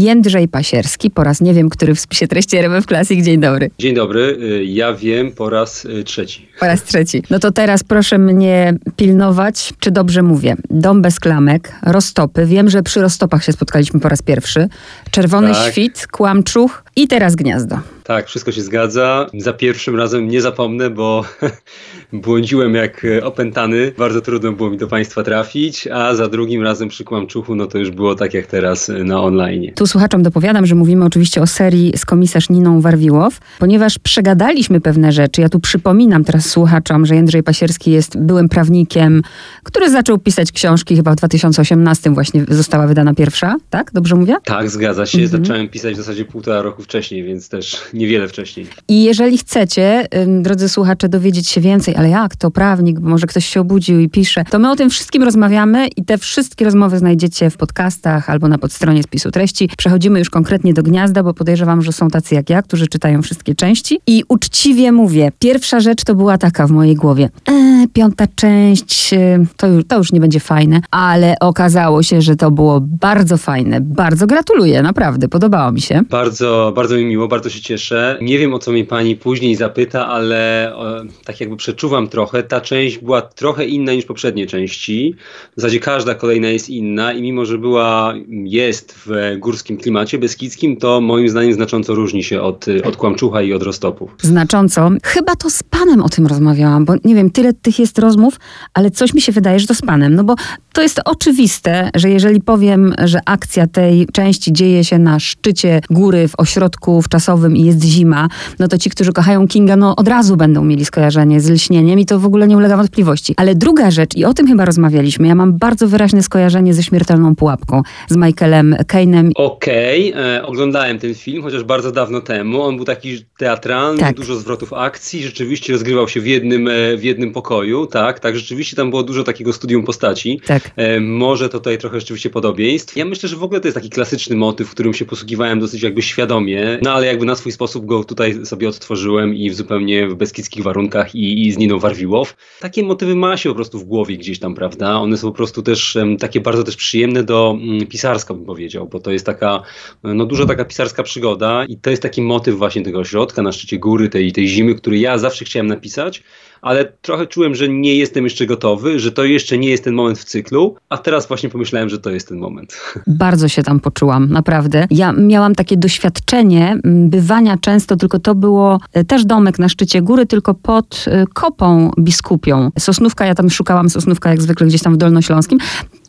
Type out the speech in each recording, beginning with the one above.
Jędrzej Pasierski, po raz nie wiem, który w spisie treści RMF Classic. Dzień dobry. Dzień dobry, y, ja wiem po raz y, trzeci. Po raz trzeci. No to teraz proszę mnie pilnować, czy dobrze mówię. Dom bez klamek, roztopy. Wiem, że przy roztopach się spotkaliśmy po raz pierwszy. Czerwony Tak. świt, kłamczuch i teraz gniazdo. Tak, wszystko się zgadza. Za pierwszym razem nie zapomnę, bo błądziłem jak e, opętany. Bardzo trudno było mi do Państwa trafić, a za drugim razem przy Kłamczuchu, no to już było tak jak teraz e, na online. Tu słuchaczom dopowiadam, że mówimy oczywiście o serii z komisarz Niną Warwiłow, ponieważ przegadaliśmy pewne rzeczy. Ja tu przypominam teraz słuchaczom, że Jędrzej Pasierski jest byłym prawnikiem, który zaczął pisać książki chyba w 2018 właśnie została wydana pierwsza, tak? Dobrze mówię? Tak, zgadza się. Mhm. Zacząłem pisać w zasadzie półtora roku wcześniej, więc też niewiele wcześniej. I jeżeli chcecie, drodzy słuchacze, dowiedzieć się więcej, ale jak to prawnik, bo może ktoś się obudził i pisze, to my o tym wszystkim rozmawiamy i te wszystkie rozmowy znajdziecie w podcastach albo na podstronie spisu treści. Przechodzimy już konkretnie do gniazda, bo podejrzewam, że są tacy jak ja, którzy czytają wszystkie części. I uczciwie mówię, pierwsza rzecz to była taka w mojej głowie. E, piąta część, e, to już, to już nie będzie fajne, ale okazało się, że to było bardzo fajne. Bardzo gratuluję, naprawdę, podobało mi się. Bardzo, bardzo mi miło, bardzo się cieszę. Nie wiem o co mnie pani później zapyta, ale e, tak jakby przeczuwam trochę. Ta część była trochę inna niż poprzednie części. W zasadzie każda kolejna jest inna i mimo, że była, jest w górskim klimacie beskidzkim, to moim zdaniem znacząco różni się od, od Kłamczucha i od Roztopów. Znacząco. Chyba to z panem o tym rozmawiałam, bo nie wiem, tyle tych jest rozmów, ale coś mi się wydaje, że to z panem. No bo to jest oczywiste, że jeżeli powiem, że akcja tej części dzieje się na szczycie góry w ośrodku wczasowym i jest zima, no to ci, którzy kochają Kinga, no od razu będą mieli skojarzenie z lśnieniem i to w ogóle nie ulega wątpliwości. Ale druga rzecz, i o tym chyba rozmawialiśmy, ja mam bardzo wyraźne skojarzenie ze śmiertelną pułapką, z Michaelem Kane'em Okej, e, oglądałem ten film, chociaż bardzo dawno temu. On był taki teatralny, Tak. dużo zwrotów akcji, rzeczywiście rozgrywał się w jednym, e, w jednym pokoju, tak, tak, rzeczywiście tam było dużo takiego studium postaci. Tak. E, może tutaj trochę rzeczywiście podobieństw. Ja myślę, że w ogóle to jest taki klasyczny motyw, którym się posługiwałem dosyć jakby świadomie, no ale jakby na swój sposób go tutaj sobie odtworzyłem i w zupełnie w beskidzkich warunkach i, i z Niną Warwiłow. Takie motywy ma się po prostu w głowie gdzieś tam, prawda? One są po prostu też em, takie bardzo też przyjemne do mm, pisarska, bym powiedział, bo to jest taka, no dużo taka pisarska przygoda i to jest taki motyw właśnie tego ośrodka na szczycie góry, tej, tej zimy, który ja zawsze chciałem napisać, ale trochę czułem, że nie jestem jeszcze gotowy, że to jeszcze nie jest ten moment w cyklu, a teraz właśnie pomyślałem, że to jest ten moment. Bardzo się tam poczułam, naprawdę. Ja miałam takie doświadczenie m, bywania często, tylko to było e, też domek na szczycie góry, tylko pod e, kopą biskupią. Sosnówka, ja tam szukałam sosnówka jak zwykle gdzieś tam w Dolnośląskim.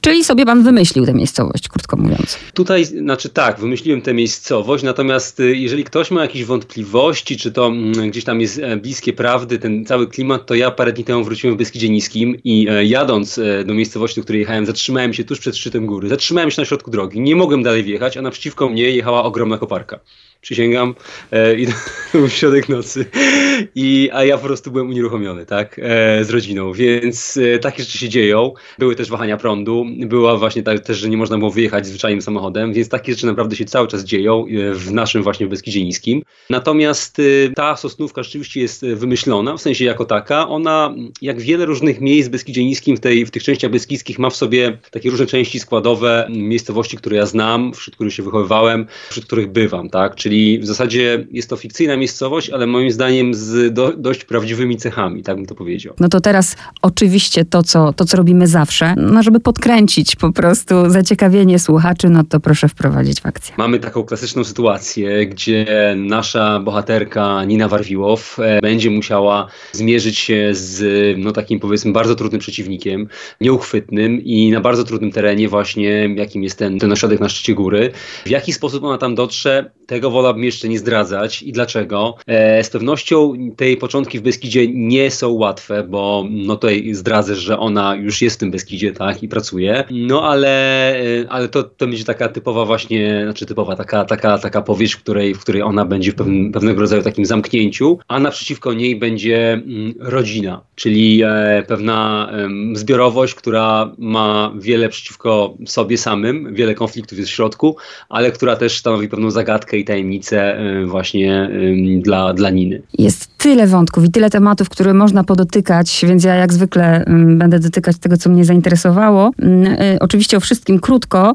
Czyli sobie pan wymyślił tę miejscowość, krótko mówiąc. Tutaj, znaczy tak, wymyśliłem tę miejscowość, natomiast y, jeżeli ktoś ma jakieś wątpliwości, czy to mm, gdzieś tam jest e, bliskie prawdy, ten cały klimat, to ja parę dni temu wróciłem w Beskidzie Niskim i e, jadąc e, do miejscowości, do której jechałem, zatrzymałem się tuż przed szczytem góry. Zatrzymałem się na środku drogi, nie mogłem dalej wjechać, a naprzeciwko mnie jechała ogromna koparka. Przysięgam, e, i był środek nocy, I, a ja po prostu byłem unieruchomiony, tak, e, z rodziną, więc e, takie rzeczy się dzieją. Były też wahania prądu, była właśnie tak też, że nie można było wyjechać zwyczajnym samochodem, więc takie rzeczy naprawdę się cały czas dzieją e, w naszym właśnie Beskidzie Niskim. Natomiast e, ta sosnówka rzeczywiście jest e, wymyślona, w sensie jako taka. Ona, jak wiele różnych miejsc w Beskidzie Niskim, w, tej, w tych częściach beskidzkich ma w sobie takie różne części składowe miejscowości, które ja znam, wśród których się wychowywałem, wśród których bywam, tak? Czyli w zasadzie jest to fikcyjna miejscowość, ale moim zdaniem z do, dość prawdziwymi cechami, tak bym to powiedział. No to teraz oczywiście to co, to, co robimy zawsze, no żeby podkręcić po prostu zaciekawienie słuchaczy, no to proszę wprowadzić w akcję. Mamy taką klasyczną sytuację, gdzie nasza bohaterka Nina Warwiłow e, będzie musiała zmierzyć się z no, takim powiedzmy bardzo trudnym przeciwnikiem, nieuchwytnym i na bardzo trudnym terenie właśnie, jakim jest ten, ten ośrodek na szczycie góry. W jaki sposób ona tam dotrze, tego wolałbym jeszcze nie zdradzać i dlaczego. E, z pewnością tej początki w Beskidzie nie są łatwe, bo no tutaj zdradzę, że ona już jest w tym Beskidzie, tak, i pracuje. No ale, e, ale to, to będzie taka typowa właśnie, znaczy typowa, taka, taka, taka powieść, w której, w której ona będzie w pewnym, pewnego rodzaju takim zamknięciu, a naprzeciwko niej będzie mm, rodzina, czyli e, pewna em, zbiorowość, która ma wiele przeciwko sobie samym, wiele konfliktów jest w środku, ale która też stanowi pewną zagadkę i tajemnicę e, właśnie em, dla, dla Niny. Jest tyle wątków i tyle tematów, które można podotykać, więc ja jak zwykle będę dotykać tego, co mnie zainteresowało. Y, Oczywiście o wszystkim krótko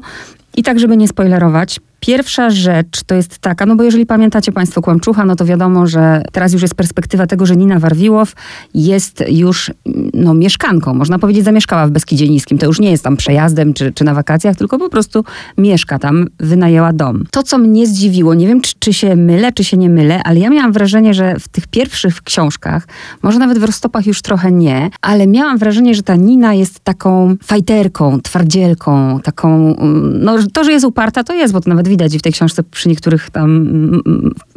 i tak, żeby nie spoilerować. Pierwsza rzecz to jest taka, no bo jeżeli pamiętacie Państwo Kłamczucha, no to wiadomo, że teraz już jest perspektywa tego, że Nina Warwiłow jest już no, mieszkanką. Można powiedzieć, zamieszkała w Beskidzie Niskim. To już nie jest tam przejazdem czy, czy na wakacjach, tylko po prostu mieszka tam, wynajęła dom. To, co mnie zdziwiło, nie wiem, czy, czy się mylę, czy się nie mylę, ale ja miałam wrażenie, że w tych pierwszych książkach, może nawet w Roztopach już trochę nie, ale miałam wrażenie, że ta Nina jest taką fajterką, twardzielką, taką, no to, że jest uparta, to jest, bo to nawet widać w tej książce przy niektórych tam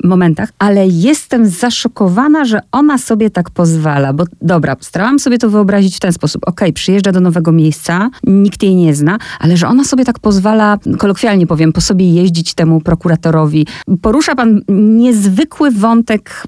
momentach, ale jestem zaszokowana, że ona sobie tak pozwala, bo dobra, starałam sobie to wyobrazić w ten sposób. Okej, okay, przyjeżdża do nowego miejsca, nikt jej nie zna, ale że ona sobie tak pozwala, kolokwialnie powiem, po sobie jeździć temu prokuratorowi. Porusza pan niezwykły wątek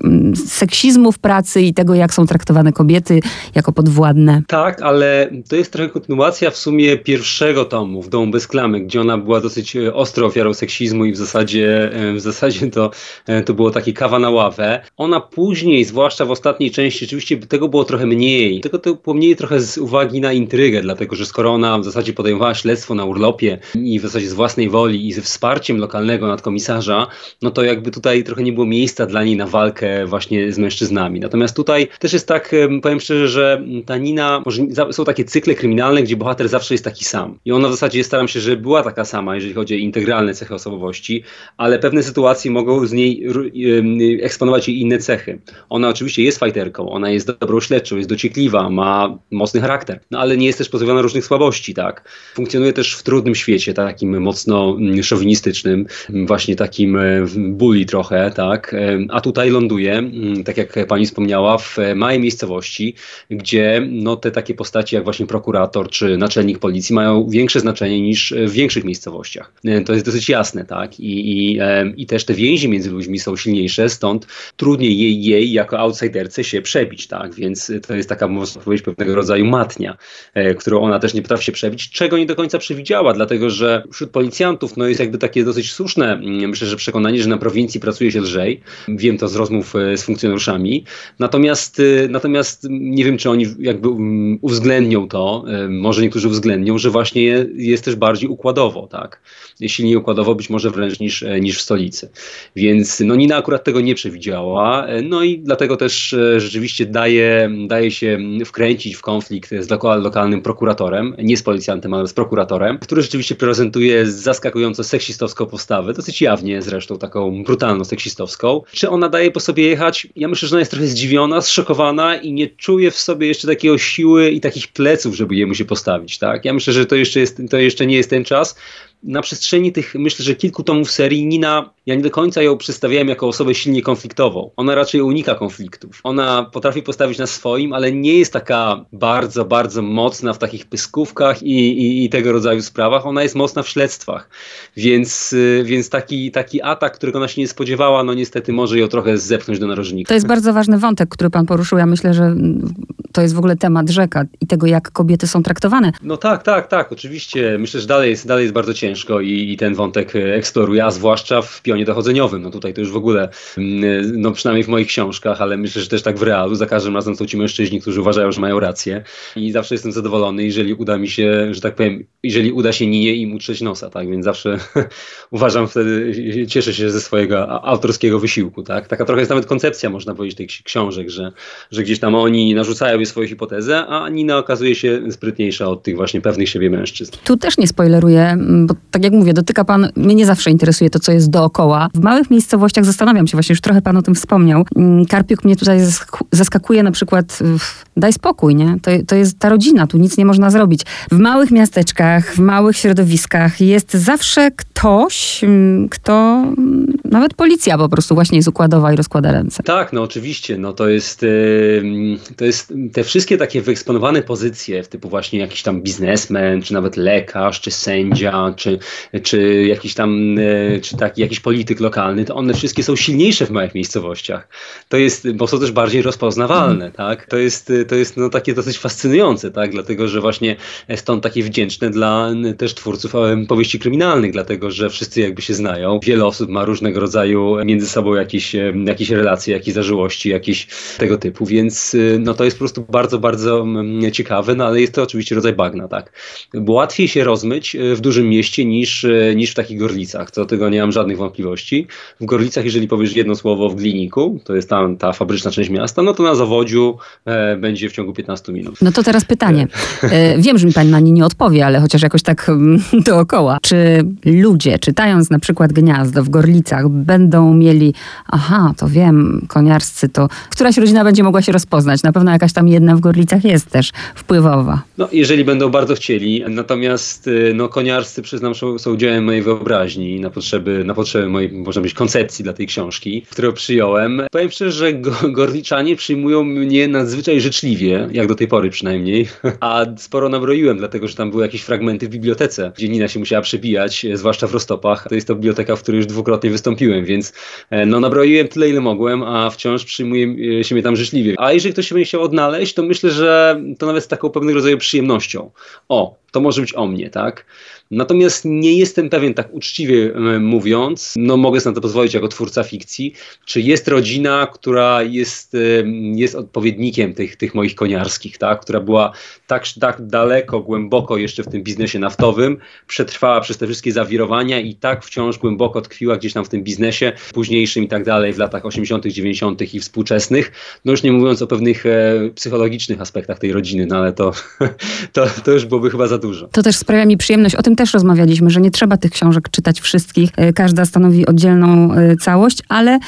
seksizmu w pracy i tego, jak są traktowane kobiety jako podwładne. Tak, ale to jest trochę kontynuacja w sumie pierwszego tomu w Domu bez gdzie ona była dosyć e, ostro ofiarą seksizmu i w zasadzie, e, w zasadzie to, e, to było takie kawa na ławę. Ona później, zwłaszcza w ostatniej części, rzeczywiście tego było trochę mniej. Tego to było mniej trochę z uwagi na intrygę, dlatego że skoro ona w zasadzie podejmowała śledztwo na urlopie i w zasadzie z własnej woli i ze wsparciem lokalnego nadkomisarza, no to jakby tutaj trochę nie było miejsca dla niej na walkę właśnie z mężczyznami. Natomiast tutaj też jest tak, powiem szczerze, że ta Nina, może są takie cykle kryminalne, gdzie bohater zawsze jest taki sam. I ona w zasadzie staram się, żeby była taka sama, jeżeli chodzi o integralne cechy osobowości, ale pewne sytuacje mogą z niej eksponować jej inne cechy. Ona oczywiście jest fajterką, ona jest dobrą śledczą, jest dociekliwa, ma mocny charakter, no ale nie jest też pozbawiona różnych słabości, tak. Funkcjonuje też w trudnym świecie, takim mocno mm, szowinistycznym, właśnie takim e, bully trochę, tak. E, a tutaj ląduje, mm, tak jak pani wspomniała, w małej miejscowości, gdzie no, te takie postaci jak właśnie prokurator czy naczelnik policji mają większe znaczenie niż w większych miejscowościach. E, to jest dosyć jasne, tak? I, i, i też te więzi między ludźmi są silniejsze, stąd trudniej jej, jej jako outsiderce się przebić, tak? Więc to jest taka, można powiedzieć, pewnego rodzaju matnia, e, którą ona też nie potrafi się przebić, czego nie do końca przewidziała, dlatego że wśród policjantów no, jest jakby takie dosyć słuszne, mm, myślę, że przekonanie, że na prowincji pracuje się lżej. Wiem to z rozmów e, z funkcjonariuszami. Natomiast, natomiast nie wiem, czy oni jakby mm, uwzględnią to, może niektórzy uwzględnią, że właśnie jest też bardziej układowo, tak? Silniej układowo być może wręcz niż, e, niż w stolicy. Więc no Nina akurat tego nie przewidziała, e, no i dlatego też e, rzeczywiście daje, daje się wkręcić w konflikt z lokal, lokalnym prokuratorem, nie z policjantem, ale z prokuratorem, który rzeczywiście prezentuje zaskakująco seksistowską postawę, dosyć jawnie zresztą taką brutalną seksistowską. Czy ona daje po sobie jechać? Ja myślę, że ona jest trochę zdziwiona, zszokowana i nie czuje w sobie jeszcze takiego siły i takich pleców, żeby jemu się postawić, tak? Ja myślę, że to jeszcze, jest, to jeszcze nie jest ten czas, na przestrzeni tych, myślę, że kilku tomów serii, Nina, ja nie do końca ją przedstawiałem jako osobę silnie konfliktową. Ona raczej unika konfliktów. Ona potrafi postawić na swoim, ale nie jest taka bardzo, bardzo mocna w takich pyskówkach i, i, i tego rodzaju sprawach. Ona jest mocna w śledztwach. Więc, y, więc taki, taki atak, którego ona się nie spodziewała, no niestety może ją trochę zepchnąć do narożnika. To jest bardzo ważny wątek, który pan poruszył. Ja myślę, że to jest w ogóle temat rzeka i tego, jak kobiety są traktowane. No tak, tak, tak, oczywiście. Myślę, że dalej jest, dalej jest bardzo ciężko i, i ten wątek eksploruje, a zwłaszcza w pionie dochodzeniowym. No tutaj to już w ogóle, mm, no przynajmniej w moich książkach, ale myślę, że też tak w realu, za każdym razem są ci mężczyźni, którzy uważają, że mają rację i zawsze jestem zadowolony, jeżeli uda mi się, że tak powiem, jeżeli uda się Ninie im utrzeć nosa, tak, więc zawsze uważam wtedy, cieszę się ze swojego autorskiego wysiłku, tak. Taka trochę jest nawet koncepcja, można powiedzieć, tych książek, że, że gdzieś tam oni narzucają swoją hipotezę, a Nina okazuje się sprytniejsza od tych właśnie pewnych siebie mężczyzn. Tu też nie spoileruję, bo tak jak mówię, dotyka pan, mnie nie zawsze interesuje to, co jest dookoła. W małych miejscowościach zastanawiam się, właśnie już trochę pan o tym wspomniał. Mm, Karpiuk mnie tutaj zaskakuje na przykład, daj spokój, nie? To, to jest ta rodzina, tu nic nie można zrobić. W małych miasteczkach, w małych środowiskach jest zawsze ktoś, mm, kto, mm, nawet policja po prostu właśnie jest układowa i rozkłada ręce. Tak, no oczywiście, no to jest, to jest te wszystkie takie wyeksponowane pozycje, typu właśnie jakiś tam biznesmen, czy nawet lekarz, czy sędzia, czy, czy jakiś tam, e, czy taki jakiś polityk lokalny, to one wszystkie są silniejsze w małych miejscowościach. To jest, bo są też bardziej rozpoznawalne, mm. tak? To jest, to jest no takie dosyć fascynujące, tak? Dlatego, że właśnie stąd takie wdzięczne dla też twórców powieści kryminalnych, dlatego, że wszyscy jakby się znają. Wiele osób ma różnego różnego rodzaju między sobą jakieś, jakieś relacje, jakieś zażyłości, jakieś tego typu, więc no to jest po prostu bardzo, bardzo mm, ciekawe, no ale jest to oczywiście rodzaj bagna, tak. Bo łatwiej się rozmyć w dużym mieście niż, niż w takich gorlicach, co do tego nie mam żadnych wątpliwości. W Gorlicach, jeżeli powiesz jedno słowo w Gliniku, to jest tam ta fabryczna część miasta, no to na zawodziu e, będzie w ciągu 15 minut. No to teraz pytanie. E, wiem, że mi pani na nie nie odpowie, ale chociaż jakoś tak mm, dookoła. Czy ludzie, czytając na przykład Gniazdo w Gorlicach, będą mieli, aha, to wiem, koniarscy to, któraś rodzina będzie mogła się rozpoznać. Na pewno jakaś tam jedna w Gorlicach jest też wpływowa. No, jeżeli będą bardzo chcieli. Natomiast y, no, koniarscy, są, są dziełem mojej wyobraźni na potrzeby, na potrzeby mojej, można być, koncepcji dla tej książki, którą przyjąłem. Powiem szczerze, że gorliczanie przyjmują mnie nadzwyczaj życzliwie, jak do tej pory przynajmniej, a sporo nabroiłem, dlatego że tam były jakieś fragmenty w bibliotece, gdzie Nina się musiała przebijać, zwłaszcza w Rostopach. To jest to biblioteka, w której już dwukrotnie wystąpiłem, więc e, no nabroiłem tyle, ile mogłem, a wciąż przyjmuje się mnie tam życzliwie. A jeżeli ktoś się będzie chciał odnaleźć, to myślę, że to nawet z taką pewnego rodzaju przyjemnością. O, to może być o mnie, tak? Natomiast nie jestem pewien, tak uczciwie mówiąc, no mogę sobie na to pozwolić jako twórca fikcji, czy jest rodzina, która jest, jest odpowiednikiem tych, tych moich koniarskich, tak? która była tak, tak daleko, głęboko jeszcze w tym biznesie naftowym, przetrwała przez te wszystkie zawirowania i tak wciąż głęboko tkwiła gdzieś tam w tym biznesie późniejszym i tak dalej, w latach 80., 90. i współczesnych. No już nie mówiąc o pewnych e, psychologicznych aspektach tej rodziny, no ale to, to, to już byłoby chyba za dużo. To też sprawia mi przyjemność. O tym też rozmawialiśmy, że nie trzeba tych książek czytać wszystkich. E, każda stanowi oddzielną e, całość, ale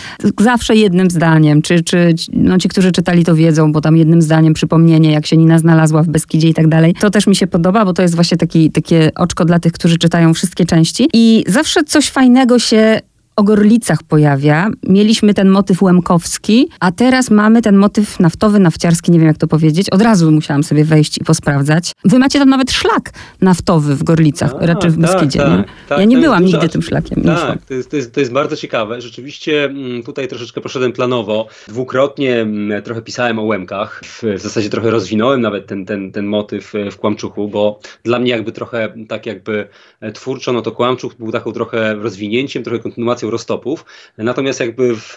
zawsze jednym zdaniem. Czy, czy no, ci, którzy czytali to wiedzą, bo tam jednym zdaniem przypomnienie, jak się Nina znalazła w Beskidzie i tak dalej. To też mi się podoba, bo to jest właśnie taki, takie oczko dla tych, którzy czytają wszystkie części. I zawsze coś fajnego się o Gorlicach pojawia. Mieliśmy ten motyw łemkowski, a teraz mamy ten motyw naftowy, nafciarski, nie wiem jak to powiedzieć. Od razu musiałam sobie wejść i posprawdzać. Wy macie tam nawet szlak naftowy w Gorlicach, a, raczej w tak, Beskidzie. Tak, nie? Tak, ja nie byłam nigdy tym szlakiem. Tak, to jest, to, jest, to jest bardzo ciekawe. Rzeczywiście mm, tutaj troszeczkę poszedłem planowo. Dwukrotnie mm, trochę pisałem o Łemkach. W, w zasadzie trochę rozwinąłem nawet ten, ten, ten motyw e, w Kłamczuchu, bo dla mnie jakby trochę tak jakby e, twórczo, no to Kłamczuch był taką trochę rozwinięciem, trochę kontynuacją roztopów. Natomiast jakby w,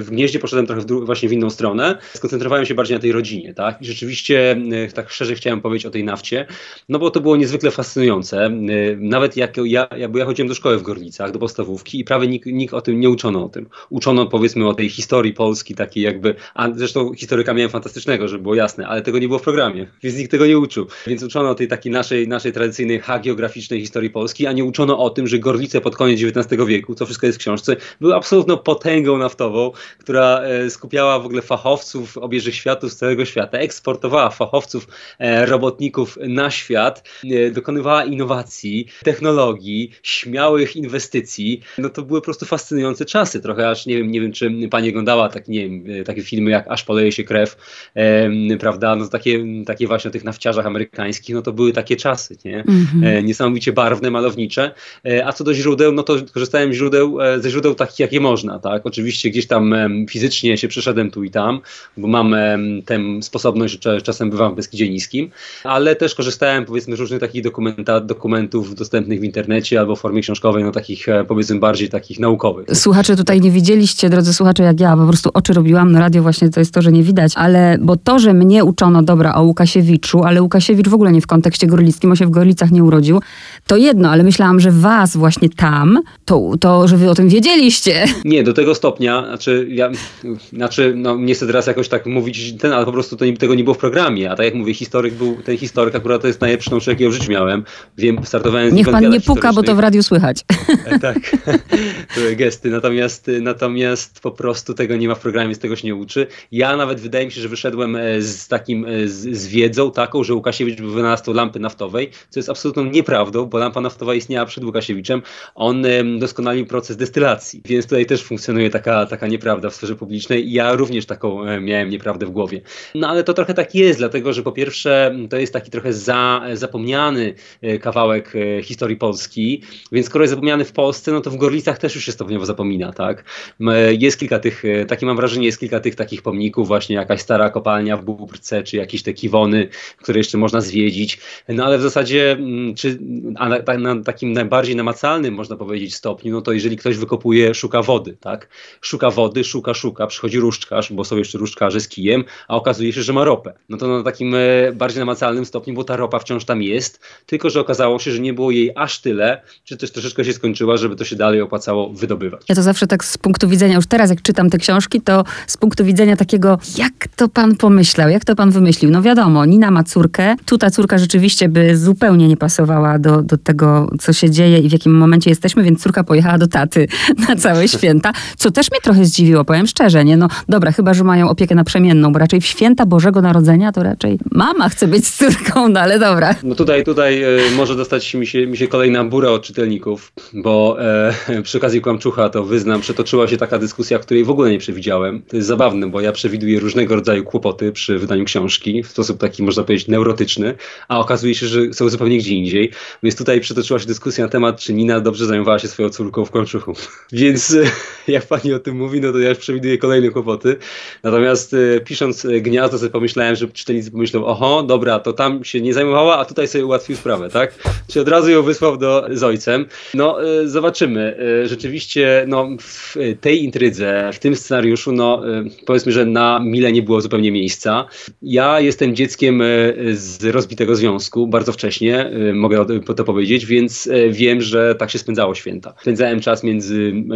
w gnieździe poszedłem trochę w, właśnie w inną stronę. Skoncentrowałem się bardziej na tej rodzinie, tak? I rzeczywiście e, tak szczerze chciałem powiedzieć o tej nafcie, no bo to było niezwykle fascynujące. E, nawet jak ja, ja, bo ja chodziłem do szkoły w Gorlicach, do podstawówki i prawie nikt, nikt o tym nie uczono o tym. Uczono powiedzmy o tej historii Polski, takiej jakby, a zresztą historyka miałem fantastycznego, żeby było jasne, ale tego nie było w programie, więc nikt tego nie uczył. Więc uczono o tej takiej naszej, naszej tradycyjnej hagiograficznej historii Polski, a nie uczono o tym, że Gorlice pod koniec XIX wieku, to wszystko jest w książce, był absolutną potęgą naftową, która e, skupiała w ogóle fachowców obieżych światów z całego świata, eksportowała fachowców, e, robotników na świat, e, dokonywała innowacji, technologii, śmiałych inwestycji. No to były po prostu fascynujące czasy. Trochę aż nie wiem, nie wiem czy pani oglądała tak, nie wiem, takie filmy jak Aż poleje się krew, prawda, no takie, takie właśnie o tych nafciarzach amerykańskich, no to były takie czasy, nie? Mm -hmm. Niesamowicie barwne, malownicze. A co do źródeł, no to korzystałem źródeł, ze źródeł takich, jakie można, tak? Oczywiście gdzieś tam fizycznie się przeszedłem tu i tam, bo mam tę sposobność, że czasem bywam w Beskidzie Niskim, ale też korzystałem powiedzmy z różnych takich dokumentów dostępnych w internecie albo w formie książkowej, no takich e, powiedzmy bardziej takich naukowych. Słuchacze tutaj nie widzieliście, drodzy słuchacze, jak ja po prostu oczy robiłam, no radio właśnie to jest to, że nie widać, ale bo to, że mnie uczono, dobra, o Łukasiewiczu, ale Łukasiewicz w ogóle nie w kontekście gorlickim, on się w Gorlicach nie urodził, to jedno, ale myślałam, że was właśnie tam, to, to że wy o tym wiedzieliście. Nie, do tego stopnia, znaczy ja, znaczy no nie chcę teraz jakoś tak mówić ten, ale po prostu to tego nie było w programie, a tak jak mówię, historyk był, ten historyk akurat to jest najlepszy nauczyciel, jakiego w życiu miałem. Wiem, startowałem z Niech pan nie puka, bo to w radiu słychać. E, tak, to gesty, natomiast, natomiast po prostu tego nie ma w programie, z tego się nie uczy. Ja nawet wydaje mi się, że wyszedłem e, z takim, e, z, z wiedzą taką, że Łukasiewicz był wynalazcą lampy naftowej, co jest absolutną nieprawdą, bo lampa naftowa istniała przed Łukasiewiczem. On doskonalił proces destylacji, więc tutaj też funkcjonuje taka, taka nieprawda w sferze publicznej. Ja również taką e, miałem nieprawdę w głowie. No ale to trochę tak jest, dlatego że po pierwsze to jest taki trochę za, zapomniany e, kawałek e, historii Polski, więc skoro jest zapomniany w Polsce, no to w Gorlicach też już się stopniowo zapomina, tak? Jest kilka tych, takie mam wrażenie, jest kilka tych takich pomników, właśnie jakaś stara kopalnia w Bóbrce, czy jakieś te kiwony, które jeszcze można zwiedzić, no ale w zasadzie, czy a na, na takim najbardziej namacalnym, można powiedzieć, stopniu, no to jeżeli ktoś wykopuje, szuka wody, tak? Szuka wody, szuka, szuka, przychodzi różdżkarz, bo są jeszcze różdżkarze z kijem, a okazuje się, że ma ropę. No to na takim e, bardziej namacalnym stopniu, bo ta ropa wciąż tam jest, tylko że okazało się, że nie było jej aż tyle, czy też troszeczkę się skończyła, żeby to się dalej opłacało wydobywać. Ja to zawsze tak z punktu widzenia, już teraz jak czytam te książki, to z punktu widzenia takiego, jak to pan pomyślał, jak to pan wymyślił? No wiadomo, Nina ma córkę, tu ta córka rzeczywiście by zupełnie nie pasowała do, do tego, co się dzieje i w jakim momencie jesteśmy, więc córka pojechała do taty na całe święta, co też mnie trochę zdziwiło, powiem szczerze, nie? No dobra, chyba, że mają opiekę naprzemienną, bo raczej w święta Bożego Narodzenia to raczej mama chce być z córką, no ale dobra. No tutaj, tutaj e, może dostać mi się, mi się kolejna bura od czytelników, bo e, przy okazji Kłamczucha to wyznam, przetoczyła się taka dyskusja, której w ogóle nie przewidziałem. To jest zabawne, bo ja przewiduję różnego rodzaju kłopoty przy wydaniu książki w sposób taki, można powiedzieć, neurotyczny, a okazuje się, że są zupełnie gdzie indziej. Więc tutaj przetoczyła się dyskusja na temat, czy Nina dobrze zajmowała się swoją córką w Kłamczuchu. Więc e, jak pani o tym mówi, no to ja już przewiduję kolejne kłopoty. Natomiast e, pisząc e, Gniazdo sobie pomyślałem, że czytelnicy pomyślą, oho, dobra, to tam się nie zajmowała, a tutaj sobie ułatwił sprawę, tak? Czy od razu ją wysłał do, z ojcem. No, zobaczymy. Rzeczywiście, no, w tej intrydze, w tym scenariuszu, no, powiedzmy, że na Mile nie było zupełnie miejsca. Ja jestem dzieckiem z rozbitego związku bardzo wcześnie, mogę to powiedzieć, więc wiem, że tak się spędzało święta. Spędzałem czas między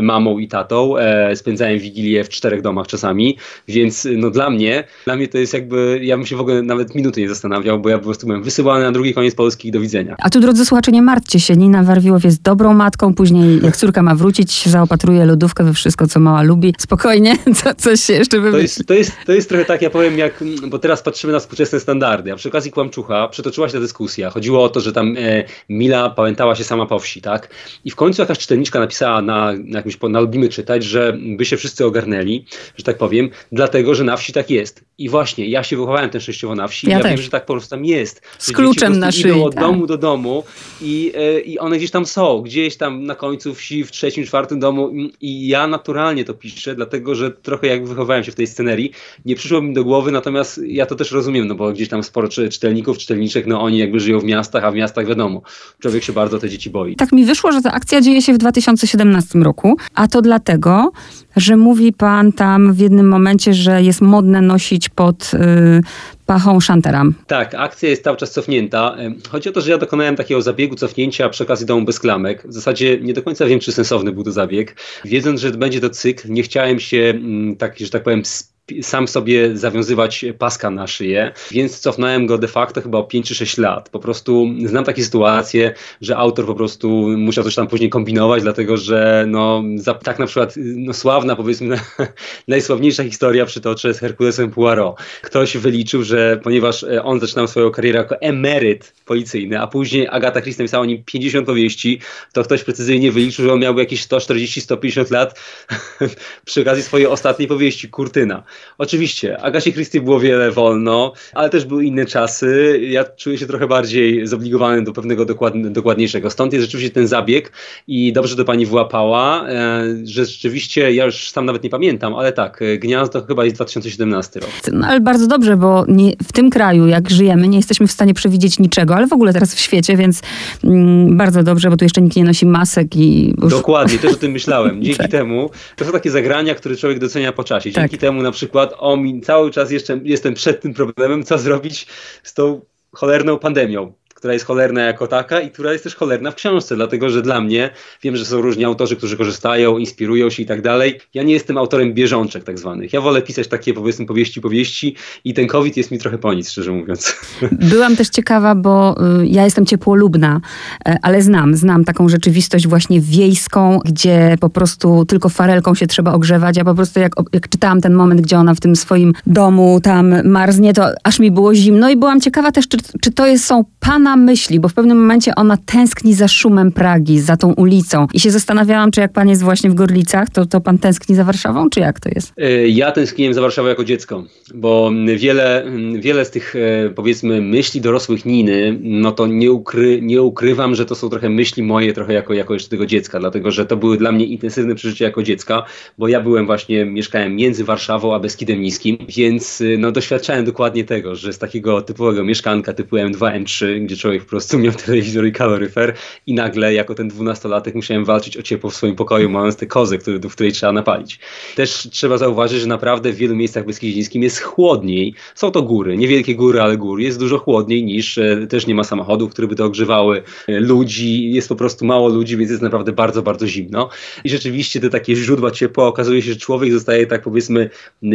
mamą i tatą, e, spędzałem wigilię w czterech domach czasami, więc no dla mnie, dla mnie to jest jakby, ja bym się w ogóle nawet minuty nie zastanawiał, bo ja po prostu byłem wysyłany na drugi koniec Polski i do widzenia. A tu drodzy słuchacze, nie martwcie się, Nina Warwiłow jest dobrą matką, później jak córka ma wrócić, zaopatruje lodówkę we wszystko, co mała lubi. Spokojnie, co, coś się jeszcze wymyśli. To jest, to, jest, to jest trochę tak, ja powiem, jak, bo teraz patrzymy na współczesne standardy, a przy okazji Kłamczucha przetoczyła się ta dyskusja. Chodziło o to, że tam e, Mila pamiętała się sama po wsi, tak? I w końcu jakaś czytelniczka napisała na, na jakimś, na Lubimy Czytać, że by się wszyscy ogarnęli, że tak powiem, dlatego, że na wsi tak jest. I właśnie, ja się wychowałem też częściowo na wsi ja, ja wiem, że tak po prostu tam jest. Z kluczem na szyi. Idą od tak. domu do domu i, e, i one gdzieś tam są, gdzieś tam na końcu wsi, w trzecim, czwartym domu i ja naturalnie to piszę, dlatego, że trochę jak wychowałem się w tej scenerii, nie przyszło mi do głowy, natomiast ja to też rozumiem, no bo gdzieś tam sporo czytelników, czytelniczek, no oni jakby żyją w miastach, a w miastach wiadomo, człowiek się bardzo te dzieci boi. Tak mi wyszło, że ta akcja dzieje się w 2017 roku, a to dlatego, że mówi pan tam w jednym momencie, że jest modne nosić pod y, pachą szanteram. Tak, akcja jest cały czas cofnięta. Chodzi o to, że ja dokonałem takiego zabiegu cofnięcia przy okazji domu bez klamek. W zasadzie nie do końca wiem, czy sensowny był to zabieg. Wiedząc, że będzie to cykl, nie chciałem się, mm, tak, że tak powiem, sam sobie zawiązywać paska na szyję, więc cofnąłem go de facto chyba o 5 czy 6 lat. Po prostu znam takie sytuacje, że autor po prostu musiał coś tam później kombinować, dlatego że no, za, tak na przykład no, sławna, powiedzmy, najsławniejsza historia przytoczę z Herkulesem Poirot. Ktoś wyliczył, że ponieważ e, on zaczynał swoją karierę jako emeryt policyjny, a później Agata Christie napisała o nim 50 powieści, to ktoś precyzyjnie wyliczył, że on miałby jakieś 140-150 lat przy okazji swojej ostatniej powieści, Kurtyna. Oczywiście, Agasie Christie było wiele wolno, ale też były inne czasy. Ja czuję się trochę bardziej zobligowany do pewnego dokładniejszego. Stąd jest rzeczywiście ten zabieg i dobrze to pani wyłapała, e, że rzeczywiście, ja już sam nawet nie pamiętam, ale tak, e, Gniazdo chyba jest 2017 rok. No ale bardzo dobrze, bo nie, w tym kraju, jak żyjemy, nie jesteśmy w stanie przewidzieć niczego, ale w ogóle teraz w świecie, więc mm, bardzo dobrze, bo tu jeszcze nikt nie nosi masek i... Już... Dokładnie, też o tym myślałem. Dzięki tak. temu, to są takie zagrania, które człowiek docenia po czasie. Dzięki tak. temu na przykład o mi cały czas jeszcze jestem przed tym problemem, co zrobić z tą cholerną pandemią która jest cholerna jako taka i która jest też cholerna w książce, dlatego że dla mnie, wiem, że są różni autorzy, którzy korzystają, inspirują się i tak dalej. Ja nie jestem autorem bieżączek tak zwanych. Ja wolę pisać takie powiedzmy powieści, powieści i ten COVID jest mi trochę po nic, szczerze mówiąc. Byłam też ciekawa, bo y, ja jestem ciepłolubna, y, ale znam, znam taką rzeczywistość właśnie wiejską, gdzie po prostu tylko farelką się trzeba ogrzewać. Ja po prostu jak, jak czytałam ten moment, gdzie ona w tym swoim domu tam marznie, to aż mi było zimno i byłam ciekawa też, czy, czy to jest, są pana myśli, bo w pewnym momencie ona tęskni za szumem Pragi, za tą ulicą. I się zastanawiałam, czy jak pan jest właśnie w Gorlicach, to, to pan tęskni za Warszawą, czy jak to jest? E, ja tęskniłem za Warszawą jako dziecko, bo wiele, wiele z tych e, powiedzmy myśli dorosłych Niny, no to nie, ukry, nie ukrywam, że to są trochę myśli moje, trochę jako, jako jeszcze tego dziecka, dlatego że to były dla mnie intensywne przeżycia jako dziecka, bo ja byłem właśnie, mieszkałem między Warszawą a Beskidem Niskim, więc e, no doświadczałem dokładnie tego, że z takiego typowego mieszkanka typu M2, M3, gdzie człowiek po prostu miał telewizor i kaloryfer i nagle jako ten dwunastolatek musiałem walczyć o ciepło w swoim pokoju, mając tę kozę, który, do której trzeba napalić. Też trzeba zauważyć, że naprawdę w wielu miejscach Beskidzińskim jest chłodniej. Są to góry, niewielkie góry, ale góry. Jest dużo chłodniej niż e, też nie ma samochodów, które by to ogrzewały e, ludzi. Jest po prostu mało ludzi, więc jest naprawdę bardzo, bardzo zimno. I rzeczywiście te takie źródła ciepła okazuje się, że człowiek zostaje tak powiedzmy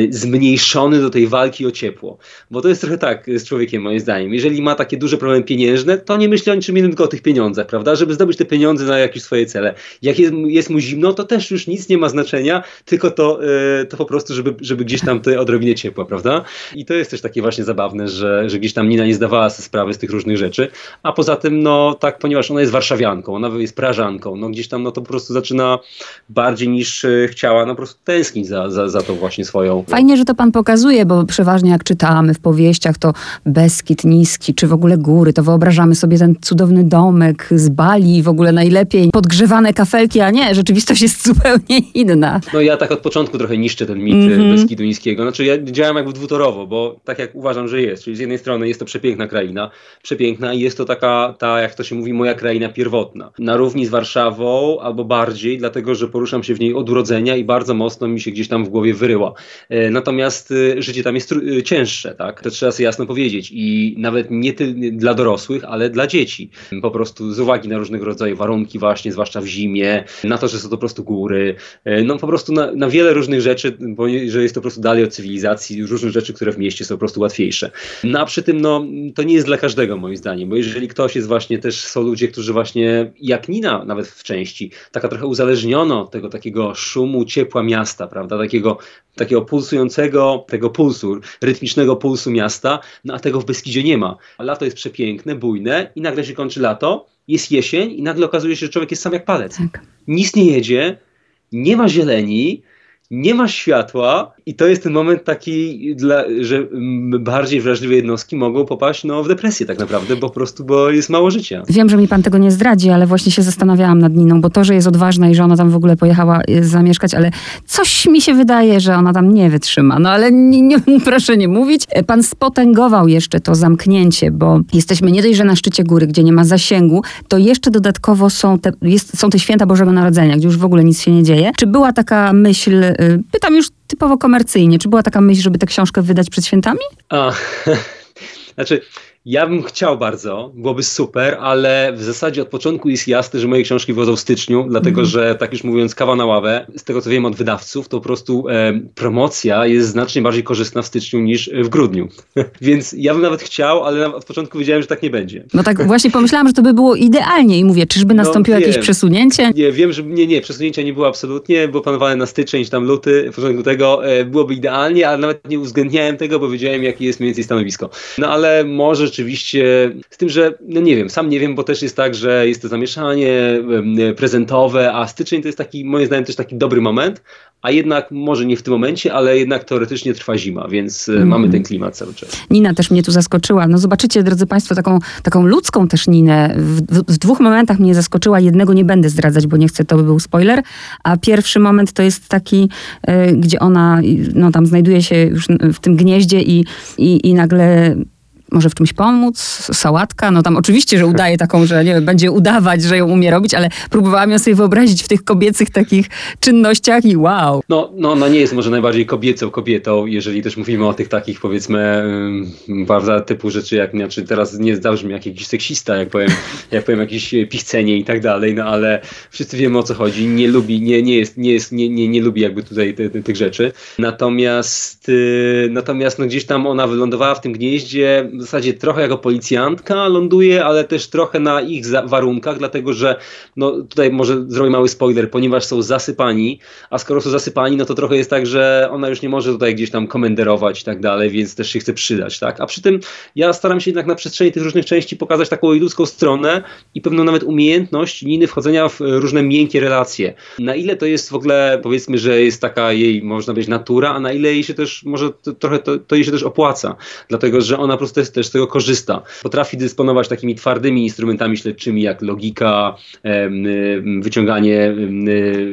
zmniejszony do tej walki o ciepło. Bo to jest trochę tak z człowiekiem moim zdaniem. Jeżeli ma takie duże problemy pieniężne, to nie myśli o niczym innym tylko o tych pieniądzach, prawda? Żeby zdobyć te pieniądze na jakieś swoje cele. Jak jest, jest mu zimno, to też już nic nie ma znaczenia, tylko to, yy, to po prostu, żeby, żeby gdzieś tam te odrobinie ciepła, prawda? I to jest też takie właśnie zabawne, że, że gdzieś tam Nina nie zdawała sobie sprawy z tych różnych rzeczy, a poza tym, no tak, ponieważ ona jest warszawianką, ona jest prażanką, no gdzieś tam no to po prostu zaczyna bardziej niż yy, chciała, no po prostu tęsknić za, za, za tą właśnie swoją. Fajnie, że to pan pokazuje, bo przeważnie jak czytamy w powieściach, to Beskid niski, czy w ogóle góry, to wyobrażamy sobie ten cudowny domek z Bali, w ogóle najlepiej podgrzewane kafelki, a nie, rzeczywistość jest zupełnie inna. No ja tak od początku trochę niszczę ten mit mm -hmm. Beskidu Niskiego. Znaczy ja działam jakby dwutorowo, bo tak jak uważam, że jest, czyli z jednej strony jest to przepiękna kraina, przepiękna i jest to taka, ta jak to się mówi, moja kraina pierwotna. Na równi z Warszawą albo bardziej, dlatego że poruszam się w niej od urodzenia i bardzo mocno mi się gdzieś tam w głowie wyryła. E, natomiast e, życie tam jest e, cięższe, tak? To trzeba sobie jasno powiedzieć i nawet nie dla dorosłych, ale dla dzieci. Po prostu z uwagi na różnego rodzaju warunki właśnie, zwłaszcza w zimie, na to, że są to po prostu góry, no po prostu na, na wiele różnych rzeczy, bo że jest to po prostu dalej od cywilizacji, różnych rzeczy, które w mieście są po prostu łatwiejsze. No a przy tym, no to nie jest dla każdego moim zdaniem, bo jeżeli ktoś jest właśnie, też są ludzie, którzy właśnie, jak Nina nawet w części, taka trochę uzależniona od tego takiego szumu, ciepła miasta, prawda, takiego, takiego pulsującego, tego pulsu, rytmicznego pulsu miasta, no a tego w Beskidzie nie ma. Lato jest przepiękne, bujne i nagle się kończy lato, jest jesień i nagle okazuje się, że człowiek jest sam jak palec. Tak. Nic nie jedzie, nie ma zieleni, nie ma światła i to jest ten moment taki, dla, że bardziej wrażliwe jednostki mogą popaść no, w depresję tak naprawdę, bo po prostu bo jest mało życia. Wiem, że mi pan tego nie zdradzi, ale właśnie się zastanawiałam nad Niną, bo to, że jest odważna i że ona tam w ogóle pojechała y, zamieszkać, ale coś mi się wydaje, że ona tam nie wytrzyma. No ale nie, nie, proszę nie mówić. E, pan spotęgował jeszcze to zamknięcie, bo jesteśmy nie dość, że na szczycie góry, gdzie nie ma zasięgu, to jeszcze dodatkowo są te, jest, są te święta Bożego Narodzenia, gdzie już w ogóle nic się nie dzieje. Czy była taka myśl, pytam już typowo komercyjnie, czy była taka myśl, żeby tę książkę wydać przed świętami? A, znaczy ja bym chciał bardzo, byłoby super, ale w zasadzie od początku jest jasne, że moje książki wychodzą w styczniu, dlatego mm. że tak już mówiąc, kawa na ławę, z tego co wiem od wydawców, to po prostu e, promocja jest znacznie bardziej korzystna w styczniu niż w grudniu. Więc ja bym nawet chciał, ale od początku wiedziałem, że tak nie będzie. No tak właśnie pomyślałam, że to by było idealnie i mówię, czyżby no, nastąpiło no, jakieś przesunięcie? Nie, wiem, że nie, nie, przesunięcia nie było absolutnie, było planowane na styczeń czy tam luty, w początku tego e, byłoby idealnie, ale nawet nie uwzględniałem tego, bo wiedziałem, jakie jest mniej więcej stanowisko. No ale może rzeczywiście, z tym, że no nie wiem, sam nie wiem, bo też jest tak, że jest to zamieszanie prezentowe, a styczeń to jest taki, moim zdaniem, też taki dobry moment, a jednak może nie w tym momencie, ale jednak teoretycznie trwa zima, więc mm. mamy ten klimat cały czas. Nina też mnie tu zaskoczyła. No zobaczycie, drodzy Państwo, taką, taką ludzką też Ninę. W, w, w, dwóch momentach mnie zaskoczyła. Jednego nie będę zdradzać, bo nie chcę, to by był spoiler. A pierwszy moment to jest taki, y, gdzie ona no, tam znajduje się już w tym gnieździe i, i, i nagle może w czymś pomóc, sałatka, no tam oczywiście, że udaje taką, że nie będzie udawać, że ją umie robić, ale próbowałam ją sobie wyobrazić w tych kobiecych takich czynnościach i wow. No, no ona nie jest może najbardziej kobiecą kobietą, jeżeli też mówimy o tych takich powiedzmy, prawda, typu rzeczy jak, znaczy teraz nie zabrzmi jak jakiś seksista, jak powiem, jak powiem jakieś pichcenie i tak dalej, no ale wszyscy wiemy o co chodzi, nie lubi, nie, nie jest, nie jest, nie, nie, nie lubi jakby tutaj te, te, tych rzeczy. Natomiast, yy, natomiast no gdzieś tam ona wylądowała w tym gnieździe, w zasadzie trochę jako policjantka ląduje, ale też trochę na ich warunkach, dlatego że no tutaj może zrobię mały spoiler, ponieważ są zasypani, a skoro są zasypani, no to trochę jest tak, że ona już nie może tutaj gdzieś tam komenderować i tak dalej, więc też się chce przydać, tak? A przy tym ja staram się jednak na przestrzeni tych różnych części pokazać taką ludzką stronę i pewną nawet umiejętność Niny wchodzenia w różne miękkie relacje. Na ile to jest w ogóle, powiedzmy, że jest taka jej, można być natura, a na ile jej się też, może to, trochę to, to jej się też opłaca, dlatego że ona po prostu też, z tego korzysta. Potrafi dysponować takimi twardymi instrumentami śledczymi jak logika, wyciąganie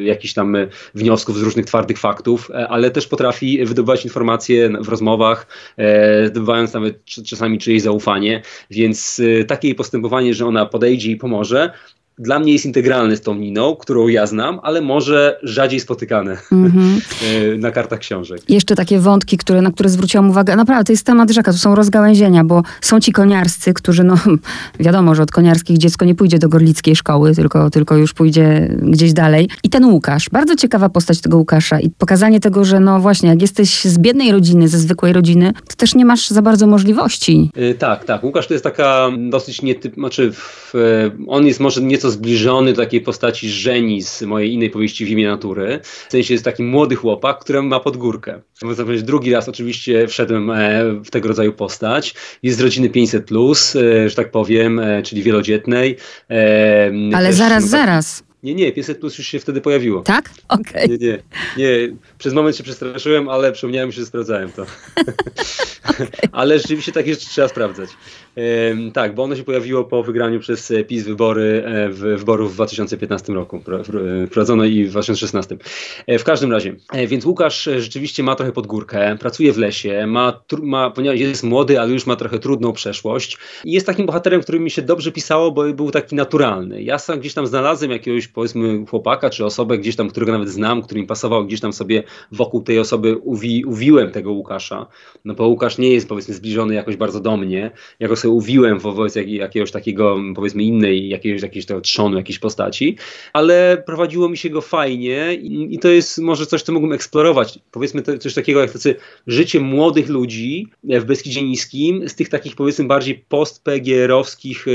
jakichś tam wniosków z różnych twardych faktów, e, ale też potrafi wydobywać informacje w rozmowach, e, zdobywając nawet czasami czyjeś zaufanie, więc e, takie jej postępowanie, że ona podejdzie i pomoże, dla mnie jest integralny z tą Niną, którą ja znam, ale może rzadziej spotykane mm-hmm. na kartach książek. Jeszcze takie wątki, które, na które zwróciłam uwagę. Naprawdę, to jest temat rzeka, to są rozgałęzienia, bo są ci koniarscy, którzy, no wiadomo, że od koniarskich dziecko nie pójdzie do gorlickiej szkoły, tylko, tylko już pójdzie gdzieś dalej. I ten Łukasz, bardzo ciekawa postać tego Łukasza i pokazanie tego, że no właśnie, jak jesteś z biednej rodziny, ze zwykłej rodziny, to też nie masz za bardzo możliwości. Yy, tak, tak. Łukasz to jest taka dosyć nietyp... Znaczy, w, on jest może nieco nieco zbliżony do takiej postaci Żeni z mojej innej powieści w imię natury. W sensie jest taki młody chłopak, który ma podgórkę. Można powiedzieć, drugi raz oczywiście wszedłem e, w tego rodzaju postać. Jest z rodziny 500, plus, e, że tak powiem, e, czyli wielodzietnej. Ale Też, zaraz, no, zaraz. Nie, nie, 500 plus już się wtedy pojawiło. Tak? Okej. Okay. Nie, nie, nie. Przez moment się przestraszyłem, ale przypomniałem się, że sprawdzałem to. okay. ale rzeczywiście tak jeszcze trzeba sprawdzać. Tak, bo ono się pojawiło po wygraniu przez e, PiS wybory e, w, wyborów w 2015 roku. Wprowadzono i w 2016. E, w każdym razie, e, więc Łukasz rzeczywiście ma trochę podgórkę, pracuje w lesie, ma, ma, ponieważ jest młody, ale już ma trochę trudną przeszłość. I jest takim bohaterem, który mi się dobrze pisało, bo był taki naturalny. Ja sam gdzieś tam znalazłem jakiegoś powiedzmy chłopaka czy osobę gdzieś tam, którego nawet znam, który mi pasował, gdzieś tam sobie wokół tej osoby uwi, uwiłem tego Łukasza, no bo Łukasz nie jest powiedzmy zbliżony jakoś bardzo do mnie, ja go sobie uwiłem wobec jak, jakiegoś takiego powiedzmy innej, jakiegoś, jakiegoś tego trzonu, jakiejś postaci, ale prowadziło mi się go fajnie i, i to jest może coś, co mógłbym eksplorować, powiedzmy to, coś takiego jak tacy życie młodych ludzi w Beskidzie Niskim z tych takich powiedzmy bardziej post-PGR-owskich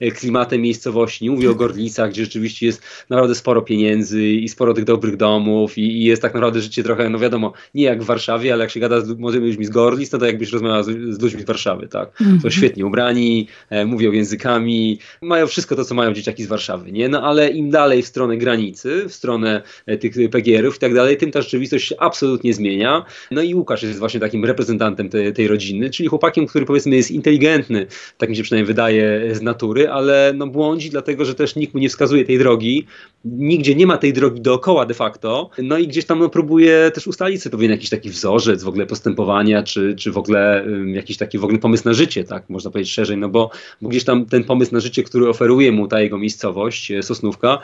e, klimatem miejscowości, nie mówię o Gorlicach, gdzie rzeczywiście jest naprawdę sporo pieniędzy i sporo tych dobrych domów i, i, jest tak naprawdę życie trochę, no wiadomo, nie jak w Warszawie, ale jak się gada z młodymi ludźmi z Gorlic, no to jakbyś rozmawiał z, z ludźmi z Warszawy, tak? -hmm. Są świetnie ubrani, e, mówią językami, mają wszystko to, co mają dzieciaki z Warszawy, nie? No ale im dalej w stronę granicy, w stronę e, tych PGR-ów i tak dalej, tym ta rzeczywistość się absolutnie zmienia. No i Łukasz jest właśnie takim reprezentantem te, tej rodziny, czyli chłopakiem, który powiedzmy jest inteligentny, tak mi się przynajmniej wydaje z natury, ale no błądzi, dlatego że też nikt mu nie wskazuje tej drogi, nigdzie nie ma tej drogi dookoła de facto, no i gdzieś tam no, próbuje też ustalić sobie pewien jakiś taki wzorzec w ogóle postępowania, czy, czy w ogóle um, jakiś taki w ogóle pomysł na życie, tak można powiedzieć szerzej, no bo, bo gdzieś tam ten pomysł na życie, który oferuje mu ta jego miejscowość, e, Sosnówka,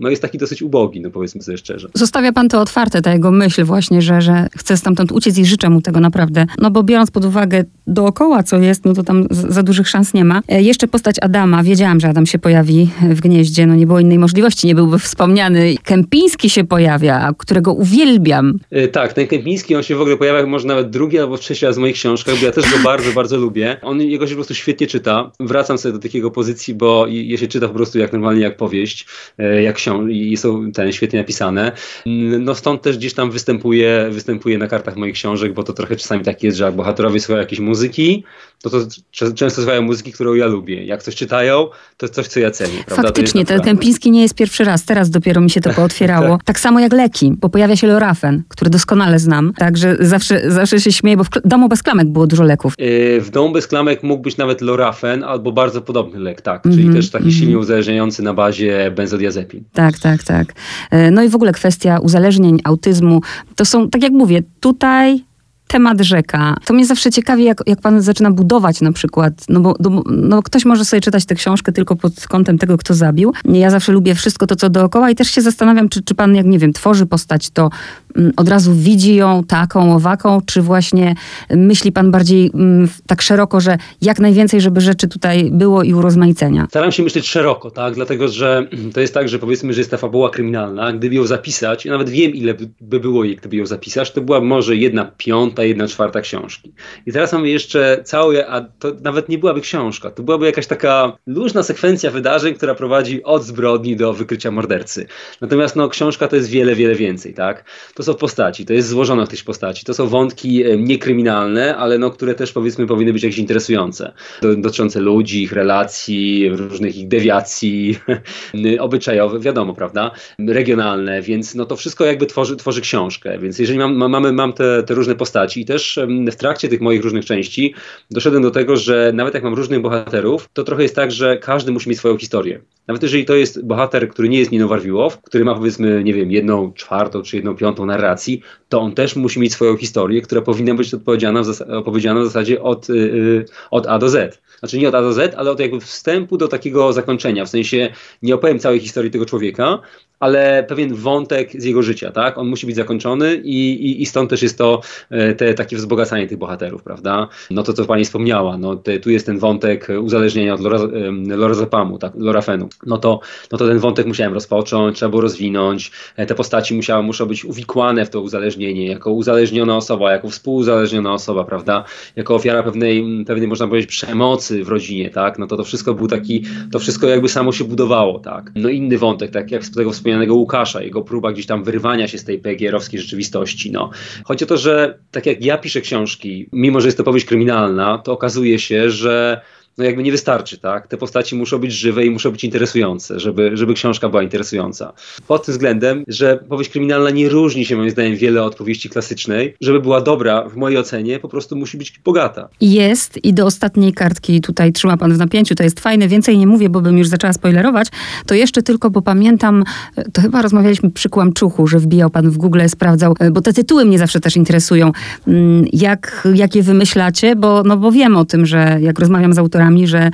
no jest taki dosyć ubogi, no powiedzmy sobie szczerze. Zostawia pan to otwarte, ta jego myśl właśnie, że, że chce stamtąd uciec i życzę mu tego naprawdę. No bo biorąc pod uwagę dookoła, co jest, no to tam za dużych szans nie ma. E, jeszcze postać Adama. Wiedziałam, że Adam się pojawi w gnieździe. No nie było innej możliwości, nie byłby wspomniany. Kępiński się pojawia, którego uwielbiam. E, tak, ten Kępiński, on się w ogóle pojawia może nawet drugi albo trzeci raz w moich książkach, bo ja też go bardzo, bardzo lubię. On jego się po prostu świetnie czyta. Wracam sobie do takiego pozycji, bo je się czyta po prostu jak normalnie, jak powieść, e, jak książka i są ten świetnie napisane. No stąd też gdzieś tam występuje, występuje na kartach moich książek, bo to trochę czasami tak jest, że bohaterowie słuchają jakiejś muzyki, to, to często słuchają muzyki, którą ja lubię. Jak coś czytają, to jest coś, co ja cenię. Prawda? Faktycznie, ten Kępiński nie jest pierwszy raz, teraz dopiero mi się to pootwierało. tak. tak samo jak leki, bo pojawia się Lorafen, który doskonale znam, także zawsze, zawsze się śmieję, bo w domu bez klamek było dużo leków. Yy, w domu bez klamek mógł być nawet Lorafen albo bardzo podobny lek, tak, czyli mm -hmm, też taki mm -hmm. silnie uzależniający na bazie benzodiazepin. Tak, tak, tak. E, no i w ogóle kwestia uzależnień, autyzmu, to są, tak jak mówię, tutaj temat rzeka. To mnie zawsze ciekawi, jak, jak pan zaczyna budować na przykład, no bo no, ktoś może sobie czytać tę książkę tylko pod kątem tego, kto zabił. Ja zawsze lubię wszystko to, co dookoła i też się zastanawiam, czy, czy pan, jak nie wiem, tworzy postać, to od razu widzi ją taką, owaką, czy właśnie myśli pan bardziej mm, tak szeroko, że jak najwięcej, żeby rzeczy tutaj było i urozmaicenia? Staram się myśleć szeroko, tak, dlatego, że to jest tak, że powiedzmy, że jest ta fabuła kryminalna, gdyby ją zapisać, ja nawet wiem, ile by było jej, gdyby ją zapisać, to była może jedna piąta ta jedna czwarta książki. I teraz mamy jeszcze całe, a to nawet nie byłaby książka, to byłaby jakaś taka luźna sekwencja wydarzeń, która prowadzi od zbrodni do wykrycia mordercy. Natomiast no, książka to jest wiele, wiele więcej, tak? To są postaci, to jest złożoność tych postaci, to są wątki niekryminalne, ale no, które też powiedzmy powinny być jakieś interesujące, dotyczące ludzi, ich relacji, różnych ich dewiacji obyczajowych, wiadomo, prawda? Regionalne, więc no to wszystko jakby tworzy, tworzy książkę, więc jeżeli mam, mamy mam te, te różne postaci. I też w trakcie tych moich różnych części doszedłem do tego, że nawet jak mam różnych bohaterów, to trochę jest tak, że każdy musi mieć swoją historię. Nawet jeżeli to jest bohater, który nie jest Nino Warwiłow, który ma powiedzmy, nie wiem, jedną czwartą czy jedną piątą narracji, to on też musi mieć swoją historię, która powinna być odpowiedziana w, zas- opowiedziana w zasadzie od, yy, od A do Z. Znaczy nie od A do Z, ale od jakby wstępu do takiego zakończenia. W sensie nie opowiem całej historii tego człowieka, ale pewien wątek z jego życia, tak? On musi być zakończony i, i, i stąd też jest to e, te, takie wzbogacanie tych bohaterów, prawda? No to, co pani wspomniała, no te, tu jest ten wątek uzależnienia od lorazapamu, tak? Lorafenu. No to, no to ten wątek musiałem rozpocząć, trzeba było rozwinąć, e, te postaci musiały, muszą być uwikłane w to uzależnienie, jako uzależniona osoba, jako współuzależniona osoba, prawda? Jako ofiara pewnej, pewnej można powiedzieć, przemocy w rodzinie, tak? No to to wszystko był taki, to wszystko jakby samo się budowało, tak? No inny wątek, tak jak z tego wspomniałem, wspomnianego Łukasza, jego próba gdzieś tam wyrwania się z tej PGR-owskiej rzeczywistości. No. Chodzi o to, że tak jak ja piszę książki, mimo że jest to powieść kryminalna, to okazuje się, że no jakby nie wystarczy, tak? Te postaci muszą być żywe i muszą być interesujące, żeby, żeby książka była interesująca. Pod tym względem, że powieść kryminalna nie różni się moim zdaniem wiele od powieści klasycznej. Żeby była dobra, w mojej ocenie, po prostu musi być bogata. Jest i do ostatniej kartki tutaj trzyma pan w napięciu, to jest fajne. Więcej nie mówię, bo bym już zaczęła spoilerować. To jeszcze tylko, bo pamiętam, to chyba rozmawialiśmy przy Kłamczuchu, że wbijał pan w Google, sprawdzał, bo te tytuły mnie zawsze też interesują. Mm, jak, jak je wymyślacie, bo, no bo wiem o tym, że jak rozmawiam z że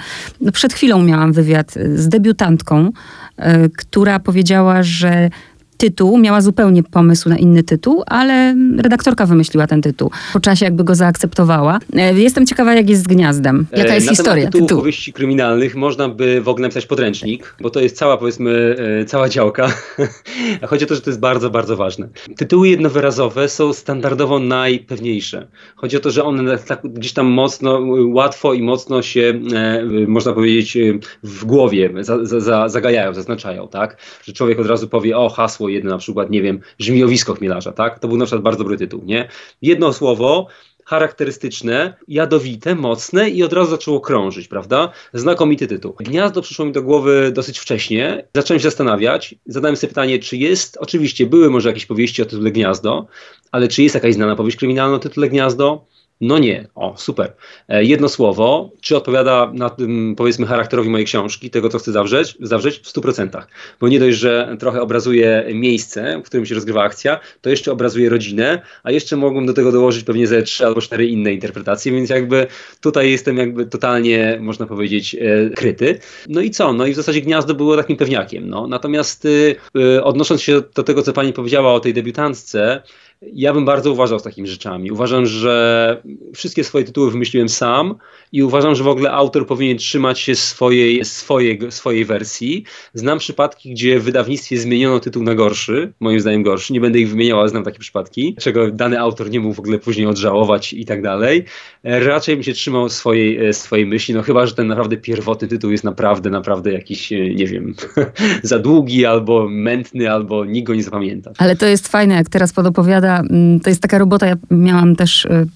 przed chwilą miałam wywiad z debiutantką, e, która powiedziała, że tytuł, miała zupełnie pomysł na inny tytuł, ale redaktorka wymyśliła ten tytuł. Po czasie jakby go zaakceptowała. E, jestem ciekawa, jak jest z Gniazdem. Jaka jest na historia tytułu tytułu? powieści kryminalnych można by w ogóle napisać podręcznik, bo to jest cała, powiedzmy, e, cała działka. Chodzi o to, że to jest bardzo, bardzo ważne. Tytuły jednowyrazowe są standardowo najpewniejsze. Chodzi o to, że one tak gdzieś tam mocno, łatwo i mocno się, e, można powiedzieć, w głowie za, za, za, zagajają, zaznaczają, tak? Że człowiek od razu powie, o, hasło hasło jedno na przykład, nie wiem, żmijowisko chmielarza, tak? To był na przykład bardzo dobry tytuł, nie? Jedno słowo, charakterystyczne, jadowite, mocne i od razu zaczęło krążyć, prawda? Znakomity tytuł. Gniazdo przyszło mi do głowy dosyć wcześnie. Zacząłem się zastanawiać, zadałem sobie pytanie, czy jest, oczywiście były może jakieś powieści o tytule Gniazdo, ale czy jest jakaś znana powieść kryminalna o tytule Gniazdo? No nie, o super. E, jedno słowo, czy odpowiada na tym, powiedzmy, charakterowi mojej książki, tego co chcę zawrzeć, zawrzeć w 100%. Bo nie dość, że trochę obrazuje miejsce, w którym się rozgrywa akcja, to jeszcze obrazuje rodzinę, a jeszcze mogłem do tego dołożyć pewnie ze trzy albo cztery inne interpretacje, więc jakby tutaj jestem jakby totalnie, można powiedzieć, e, kryty. No i co? No i w zasadzie gniazdo było takim pewniakiem. No. Natomiast y, y, odnosząc się do tego, co pani powiedziała o tej debiutantce, ja bym bardzo uważał z takimi rzeczami. Uważam, że wszystkie swoje tytuły wymyśliłem sam i uważam, że w ogóle autor powinien trzymać się swojej, swojej, swojej wersji. Znam przypadki, gdzie w wydawnictwie zmieniono tytuł na gorszy, moim zdaniem gorszy. Nie będę ich wymieniał, ale znam takie przypadki, czego dany autor nie mógł w ogóle później odżałować i tak dalej. Raczej bym się trzymał swojej, swojej myśli, no chyba, że ten naprawdę pierwotny tytuł jest naprawdę, naprawdę jakiś, nie wiem, za długi albo mętny, albo nikt go nie zapamięta. Ale to jest fajne, jak teraz podopowiada Mm, to jest taka robota, ja miałam też, y,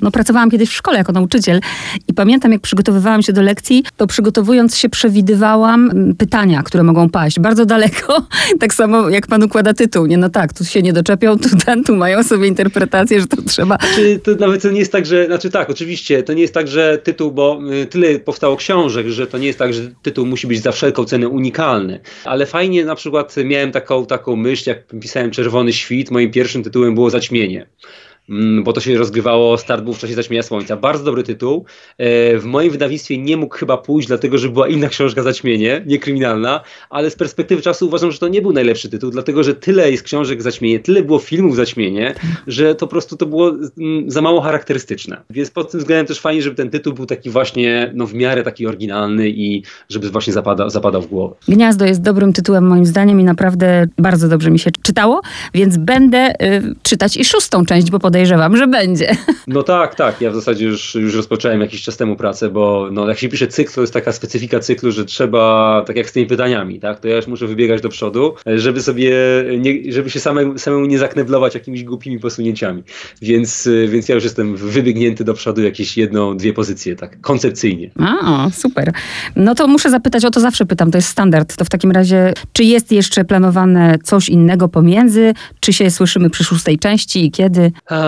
no pracowałam kiedyś w szkole jako nauczyciel i pamiętam, jak przygotowywałam się do lekcji, to przygotowując się przewidywałam mm, pytania, które mogą paść bardzo daleko, tak samo jak pan układa tytuł, nie, no tak, tu się nie doczepią, tu ten, tu mają sobie interpretację, że to trzeba. Znaczy, to nawet to nie jest tak, że, znaczy tak, oczywiście, to nie jest tak, że tytuł, bo y, tyle powstało książek, że to nie jest tak, że tytuł musi być za wszelką cenę unikalny, ale fajnie na przykład miałem taką, taką myśl, jak pisałem Czerwony Świt, moim pierwszym tytułem było zaćmienie. Mm, bo to się rozgrywało, start był w czasie zaćmienia słońca. Bardzo dobry tytuł. E, w moim wydawnictwie nie mógł chyba pójść, dlatego że była inna książka Zaćmienie, nie kryminalna, ale z perspektywy czasu uważam, że to nie był najlepszy tytuł, dlatego że tyle jest książek Zaćmienie, tyle było filmów Zaćmienie, że to po prostu to było mm, za mało charakterystyczne. Więc pod tym względem też fajnie, żeby ten tytuł był taki właśnie, no w miarę taki oryginalny i żeby właśnie zapada, zapadał w głowę. Gniazdo jest dobrym tytułem moim zdaniem i naprawdę bardzo dobrze mi się czytało, więc będę y, czytać i szóstą część, bo podejrzewam, podejrzewam, że będzie. No tak, tak. Ja w zasadzie już, już rozpocząłem jakiś czas temu pracę, bo no, jak się pisze cykl, to jest taka specyfika cyklu, że trzeba, tak jak z tymi pytaniami, tak, to ja już muszę wybiegać do przodu, żeby sobie, nie, żeby się same, samemu nie zakneblować jakimiś głupimi posunięciami. Więc, więc ja już jestem wybiegnięty do przodu jakieś jedną, dwie pozycje, tak, koncepcyjnie. A, super. No to muszę zapytać, o to zawsze pytam, to jest standard. To w takim razie, czy jest jeszcze planowane coś innego pomiędzy? Czy się słyszymy przy szóstej części i kiedy? A,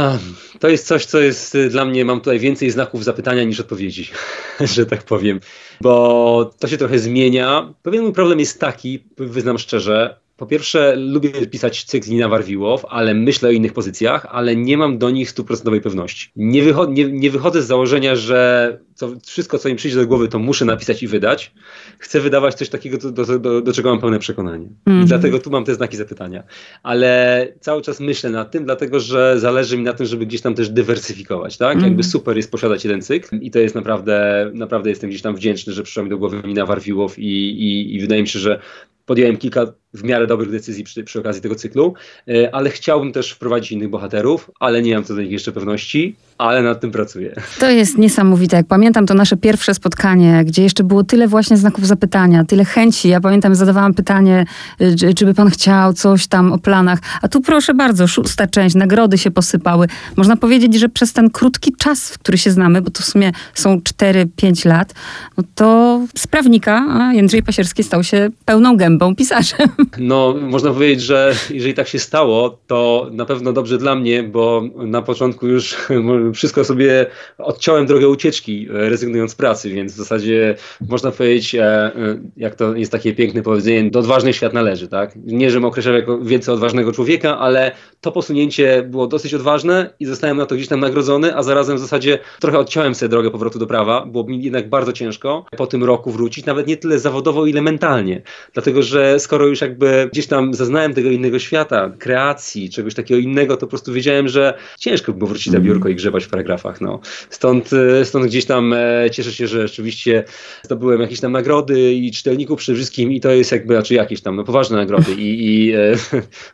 To jest coś, co jest y, dla mnie, mam tutaj więcej znaków zapytania niż odpowiedzi, że tak powiem, bo to się trochę zmienia. Pewien mój problem jest taki, wyznam szczerze, po pierwsze, lubię pisać cykl Nina Warwiłow, ale myślę o innych pozycjach, ale nie mam do nich stuprocentowej pewności. Nie, wycho nie, nie, wychodzę z założenia, że co, wszystko, co mi przyjdzie do głowy, to muszę napisać i wydać. Chcę wydawać coś takiego, do, do, do, do czego mam pełne przekonanie. Mm -hmm. I mhm. dlatego tu mam te znaki zapytania. Ale cały czas myślę nad tym, dlatego że zależy mi na tym, żeby gdzieś tam też dywersyfikować. Tak? Mm -hmm. Jakby super jest posiadać jeden cykl i to jest naprawdę, naprawdę jestem gdzieś tam wdzięczny, że przyszła mi do głowy Nina Warwiłow i, i, i wydaje mi się, że podjąłem kilka w miarę dobrych decyzji przy, przy okazji tego cyklu, e, ale chciałbym też wprowadzić innych bohaterów, ale nie mam co do nich jeszcze pewności, ale nad tym pracuję. To jest niesamowite. Jak pamiętam to nasze pierwsze spotkanie, gdzie jeszcze było tyle właśnie znaków zapytania, tyle chęci. Ja pamiętam, zadawałam pytanie, czy, czy by pan chciał coś tam o planach, a tu proszę bardzo, szósta część, nagrody się posypały. Można powiedzieć, że przez ten krótki czas, w który się znamy, bo to w sumie są 4-5 lat, no to z prawnika Jędrzej Pasierski stał się pełną gębą pisarzem. No, można powiedzieć, że jeżeli tak się stało, to na pewno dobrze dla mnie, bo na początku już wszystko sobie odciąłem drogę ucieczki, rezygnując z pracy, więc w zasadzie można powiedzieć, e, e, jak to jest takie piękne powiedzenie, do odważnych świat należy, tak? Nie, żebym określał jako więcej odważnego człowieka, ale to posunięcie było dosyć odważne i zostałem na to gdzieś tam nagrodzony, a zarazem w zasadzie trochę odciąłem sobie drogę powrotu do prawa, było mi jednak bardzo ciężko po tym roku wrócić, nawet nie tyle zawodowo, ile mentalnie, dlatego że skoro już jakby gdzieś tam zaznałem tego innego świata, kreacji, czegoś takiego innego, to po prostu wiedziałem, że ciężko było wrócić na biurko i grzebać w paragrafach. No. Stąd, e, stąd gdzieś tam e, cieszę się, że rzeczywiście zdobyłem jakieś tam nagrody i czytelników przede wszystkim i to jest jakby, znaczy jakieś tam no, poważne nagrody i, i e,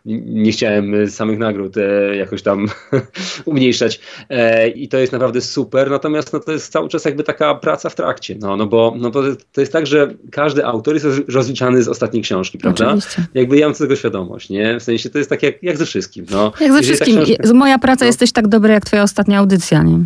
nie chciałem samych nagród e, jakoś tam umniejszać e, i to jest naprawdę super, natomiast no, to jest cały czas jakby taka praca w trakcie, no, no, bo, no bo to jest tak, że każdy autor jest rozliczany z ostatniej książki, prawda? Oczywiście jakby ja mam tego świadomość, nie? W sensie to jest tak jak, jak ze wszystkim. No. Jak ze wszystkim. Książka... Moja praca no. jesteś tak dobra jak twoja ostatnia audycja, nie?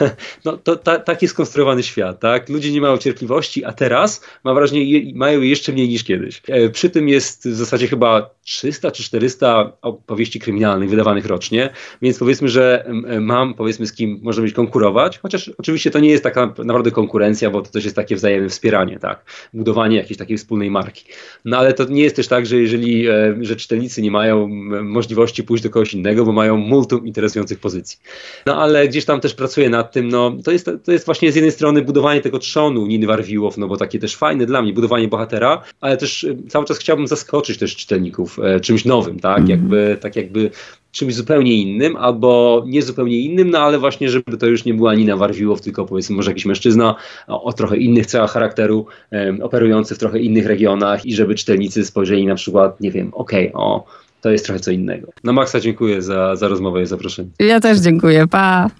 no to ta, tak jest skonstruowany świat, tak? Ludzie nie mają cierpliwości, a teraz mam wrażenie je, mają jeszcze mniej niż kiedyś. E, przy tym jest w zasadzie chyba 300 czy 400 opowieści kryminalnych wydawanych rocznie, więc powiedzmy, że mam powiedzmy z kim można być konkurować, chociaż oczywiście to nie jest taka naprawdę konkurencja, bo to też jest takie wzajemne wspieranie, tak? Budowanie jakiejś takiej wspólnej marki. No ale to nie jest też tak, że jeżeli e, że czytelnicy nie mają możliwości pójść do kogoś innego, bo mają multum interesujących pozycji. No ale gdzieś tam też pracuję nad tym, no to jest, to jest właśnie z jednej strony budowanie tego trzonu Niny Warwiłow, no bo takie też fajne dla mnie, budowanie bohatera, ale też e, cały czas chciałbym zaskoczyć też czytelników e, czymś nowym, tak, mm. jakby, tak jakby czymś zupełnie innym, albo nie zupełnie innym, no ale właśnie, żeby to już nie była Nina Warwiłow, tylko powiedzmy może jakiś mężczyzna o, o trochę innych cechach charakteru, um, operujący w trochę innych regionach i żeby czytelnicy spojrzeli na przykład, nie wiem, okej, okay, o, to jest trochę co innego. Na maksa dziękuję za, za rozmowę i zaproszenie. Ja też dziękuję, pa!